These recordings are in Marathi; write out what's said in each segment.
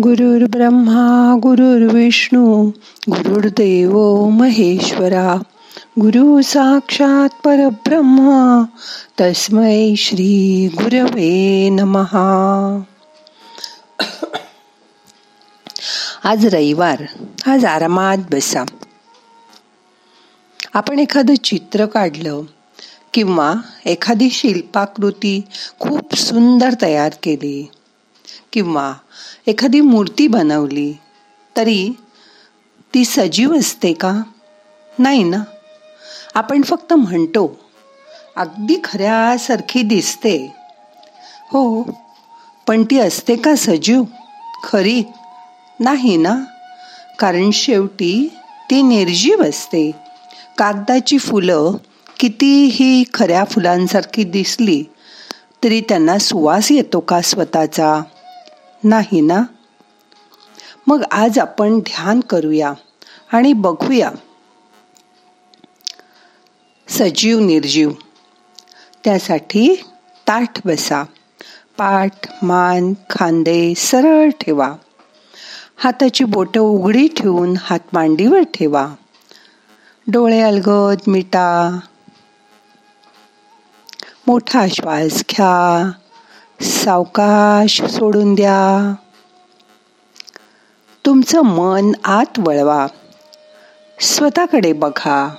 गुरुर् ब्रह्मा गुरुर्विष्णू गुरुर्देव महेश्वरा। गुरु साक्षात परब्रह्मा तस्मै श्री गुरवे नमहा आज रविवार आज आरामात बसा. आपण एखादं चित्र काढलं किंवा एखादी शिल्पाकृती खूप सुंदर तयार केली किंवा एखादी मूर्ती बनवली तरी ती सजीव असते का? नाही ना. आपण फक्त म्हणतो अगदी खऱ्यासारखी दिसते. हो पण ती असते का सजीव? खरी. नाही ना. कारण शेवटी ती निर्जीव असते. कागदाची फुलं कितीही खऱ्या फुलांसारखी दिसली तरी त्यांना सुवास येतो का स्वतःचा? नाही ना? मग आज आपण ध्यान करूया आणि बघूया. सजीव निर्जीव. त्यासाठी ताठ बसा. पाठ मान खांदे सरळ ठेवा. हाताची बोटं उघडी ठेवून हात मांडीवर ठेवा. डोळे अलगद मिटा. मोठा श्वास घ्या. सावकाश सोडून द्या. तुमचं मन आत वळवा. स्वतःकडे बघा.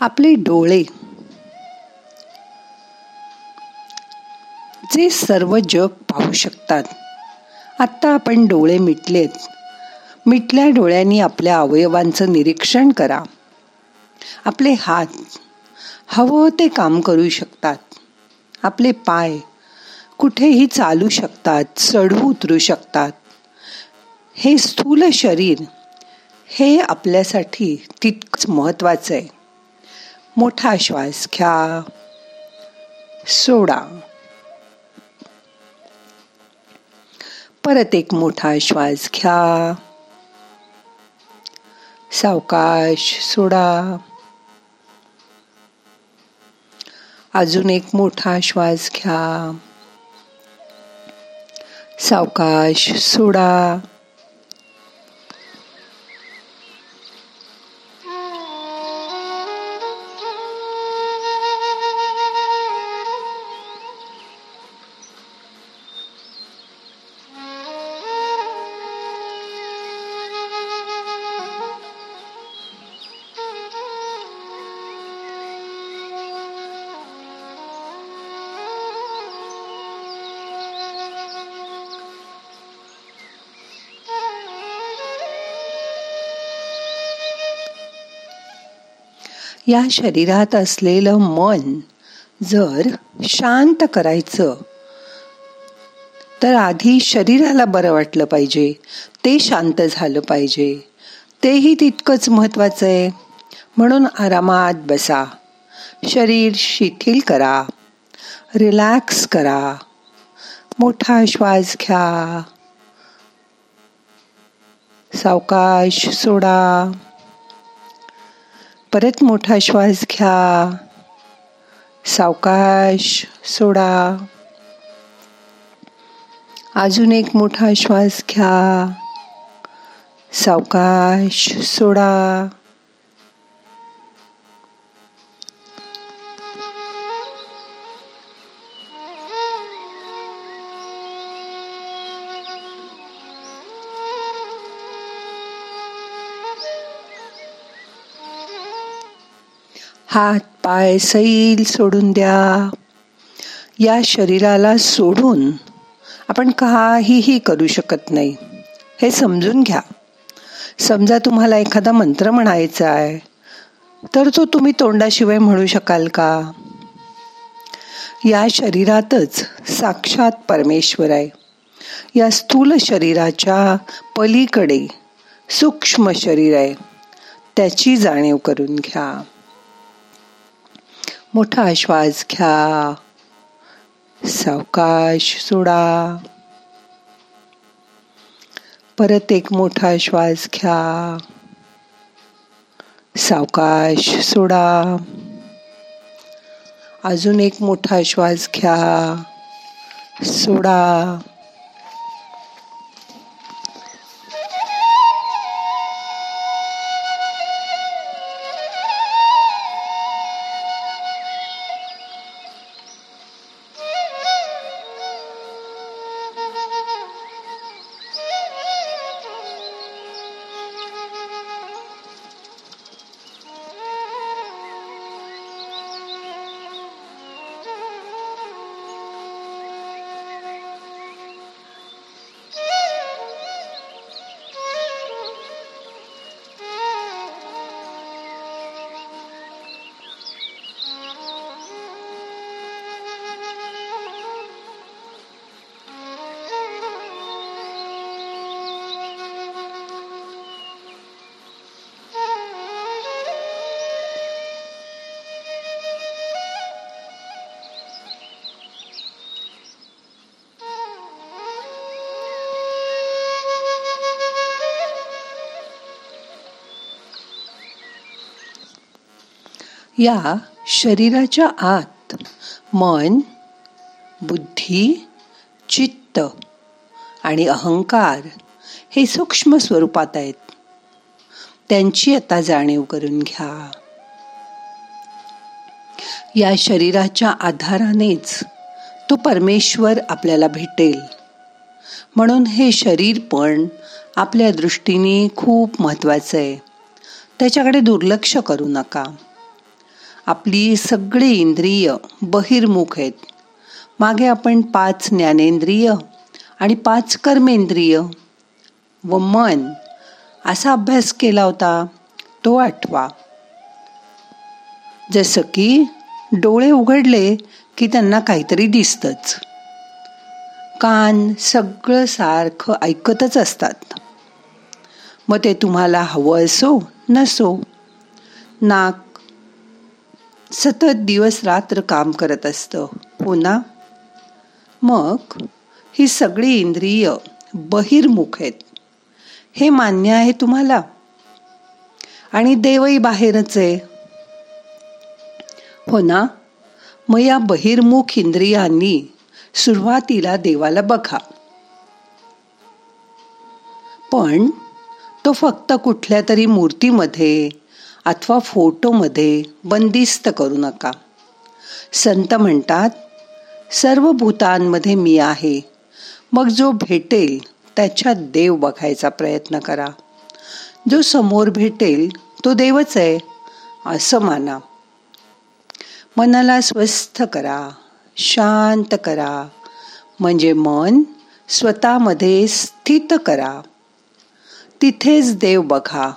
आपले डोळे. जे सर्व जग पाहू शकतात. आत्ता आपण डोळे मिटलेत. मिटल्या डोळ्यांनी आपल्या अवयवांचं निरीक्षण करा. आपले हात हवं ते काम करू शकतात. आपले पाय कुठेही चालू शकतात चढू उतरू शकतात. हे स्थूल शरीर हे आपल्यासाठी तितकंच महत्त्वाचं आहे. मोठा श्वास घ्या. सोडा. परत एक मोठा श्वास घ्या. सावकाश सोडा. अजून एक मोठा श्वास घ्या. सावकाश सोडा. या शरीरात असलेलं मन जर शांत करायचं तर आधी शरीराला बरं वाटलं पाहिजे ते शांत झालं पाहिजे. तेही तितकंच महत्त्वाचं आहे. म्हणून आरामात बसा. शरीर शिथिल करा. रिलॅक्स करा. मोठा श्वास घ्या. सावकाश सोडा. परत मोठा श्वास घ्या. सावकाश सोडा. अजून एक मोठा श्वास घ्या. सावकाश सोडा. हात पाय सैल सोडून द्या. या शरीराला सोडून आपण काहीही करू शकत नाही. हे समजून घ्या. समजा तुम्हाला एखादा मंत्र म्हणायचा आहे तर तो तुम्ही तोंडाशिवाय म्हणू शकाल का? या शरीरातच साक्षात परमेश्वर आहे. या स्थूल शरीराच्या पलीकडे सूक्ष्म शरीर आहे. त्याची जाणीव करून घ्या. मोठा श्वास घ्या सावकाश सोडा. परत एक मोठा श्वास घ्या सावकाश सोडा. अजून एक मोठा श्वास घ्या सोडा. या शरीराच्या आत मन बुद्धी चित्त आणि अहंकार हे सूक्ष्म स्वरूपात आहेत. त्यांची आता जाणीव करून घ्या. या शरीराच्या आधारानेच तो परमेश्वर आपल्याला भेटेल. म्हणून हे शरीर पण आपल्या दृष्टीने खूप महत्वाचं आहे. त्याच्याकडे दुर्लक्ष करू नका. आपली सगळी इंद्रिय बहिर्मुख आहेत. मागे आपण पाच ज्ञानेंद्रिय आणि पाच कर्मेंद्रिय व मन असा अभ्यास केला होता तो आठवा. जसं की डोळे उघडले की त्यांना काहीतरी दिसतंच. कान सगळं सारखं ऐकतच असतात. मग ते तुम्हाला हवं असो नसो नाक सतत दिवस रात्र काम करत असतं. हो ना? मग ही सगळी इंद्रिय बहिर्मुख आहेत. हे मान्य आहे तुम्हाला? आणि देवही बाहेरच आहे. हो ना? मग या बहिर्मुख इंद्रियांनी सुरुवातीला देवाला बघा. पण तो फक्त कुठल्या तरी मूर्तीमध्ये अथवा फोटोमध्ये बंदिस्त करू नका. संत म्हणतात सर्व भूतांमध्ये मी आहे. मग जो भेटेल त्याच्यात देव बघायचा प्रयत्न करा. जो समोर भेटेल तो देवच आहे. असं माना. मनाला स्वस्थ करा शांत करा. म्हणजे मन स्वतःमध्ये स्थित करा. तिथेच देव बघा.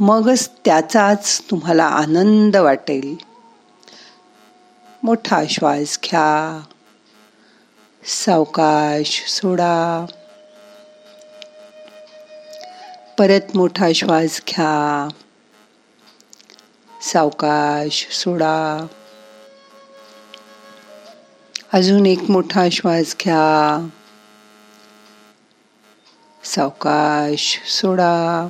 मगच त्याचाच तुम्हाला आनंद वाटेल. मोठा श्वास घ्या. सावकाश सोडा. परत मोठा श्वास घ्या. सावकाश सोडा. अजून एक मोठा श्वास घ्या. सावकाश सोडा.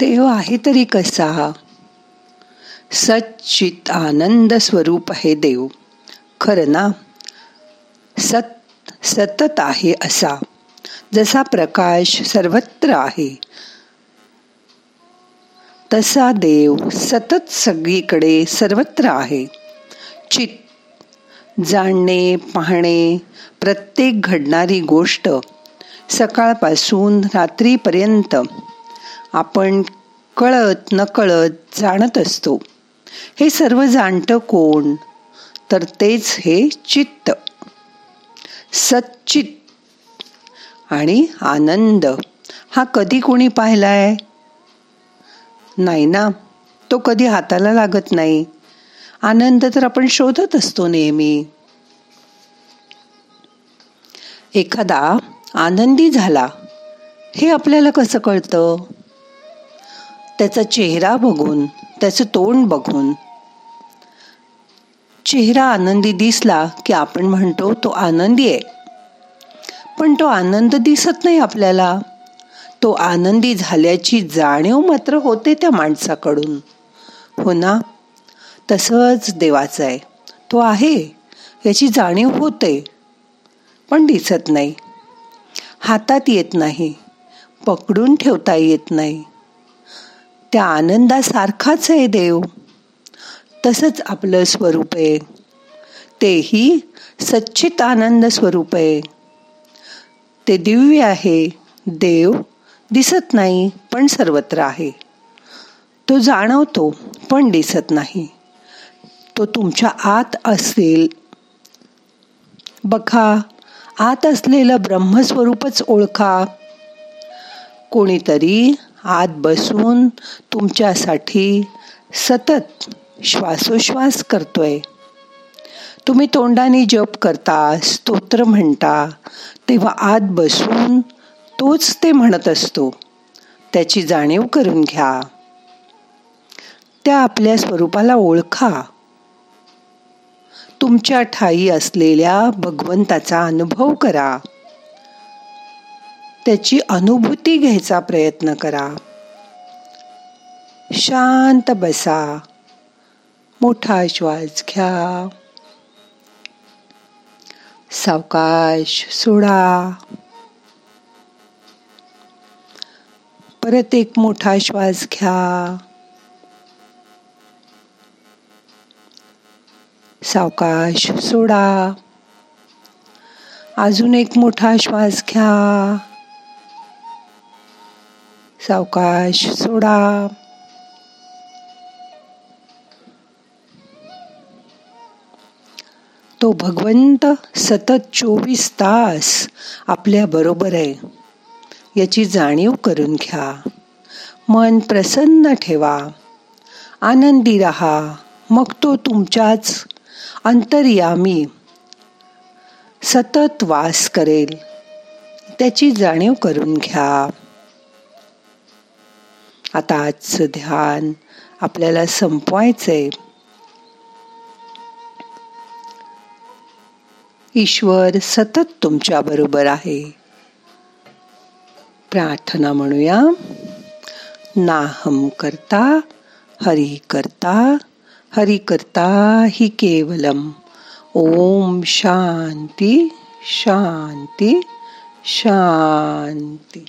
देव आहे तरी कसा? सच्चित आनंद स्वरूप आहे देव. खरं ना? सत सतत आहे असा. जसा प्रकाश सर्वत्र आहे तसा देव सतत सगळीकडे सर्वत्र आहे. चित जाणणे पाहणे प्रत्येक घडणारी गोष्ट सकाळपासून रात्रीपर्यंत आपण कळत नकळत जाणत असतो. हे सर्व जाणतं कोण? तर तेच हे चित्त. सच्चित आणि आनंद. हा कधी कोणी पाहिलाय? नाही ना. तो कधी हाताला लागत नाही. आनंद तर आपण शोधत असतो नेहमी. एखादा आनंदी झाला हे आपल्याला कसं कळतं? त्याचा चेहरा बघून त्याचं तोंड बघून. चेहरा आनंदी दिसला की आपण म्हणतो तो आनंदी आहे. पण तो आनंद दिसत नाही आपल्याला. तो आनंदी झाल्याची जाणीव मात्र होते त्या माणसाकडून. हो ना? तसंच देवाचं आहे. तो आहे याची जाणीव होते. पण दिसत नाही. हातात येत नाही. पकडून ठेवता येत नाही. त्या आनंदासारखाच आहे देव. तसंच आपलं स्वरूप आहे. तेही सच्चित आनंद स्वरूप आहे. ते दिव्य आहे. देव दिसत नाही पण सर्वत्र आहे. तो जाणवतो पण दिसत नाही. तो तुमच्या आत असेल. बघा आत असलेलं ब्रह्मस्वरूपच ओळखा. कोणीतरी आत बसून तुमच्यासाठी सतत श्वासोश्वास करतोय. तुम्ही तोंडाने जप करता स्तोत्र म्हणता तेव्हा आत बसून तोच ते म्हणत असतो. त्याची जाणीव करून घ्या. त्या आपल्या स्वरूपाला ओळखा. तुमच्या ठाई असलेल्या भगवंताचा अनुभव करा. त्याची अनुभूती घ्यायचा प्रयत्न करा. शांत बसा. मोठा श्वास घ्या. सावकाश सोडा. परत एक मोठा श्वास घ्या. सावकाश सोडा. अजून एक मोठा श्वास घ्या. सावकाश सोडा. तो भगवंत सतत चोवीस तास आपल्या बरोबर आहे. याची जाणीव करून घ्या. मन प्रसन्न ठेवा. आनंदी राहा. मग तो तुमच्याच अंतर्यामी सतत वास करेल. त्याची जाणीव करून घ्या. आता आजचं ध्यान आपल्याला संपवायचंय. ईश्वर सतत तुमच्या बरोबर आहे. प्रार्थना म्हणूया. नाहम करता हरी करता हरी करता ही केवलम. ओम शांती शांती शांती.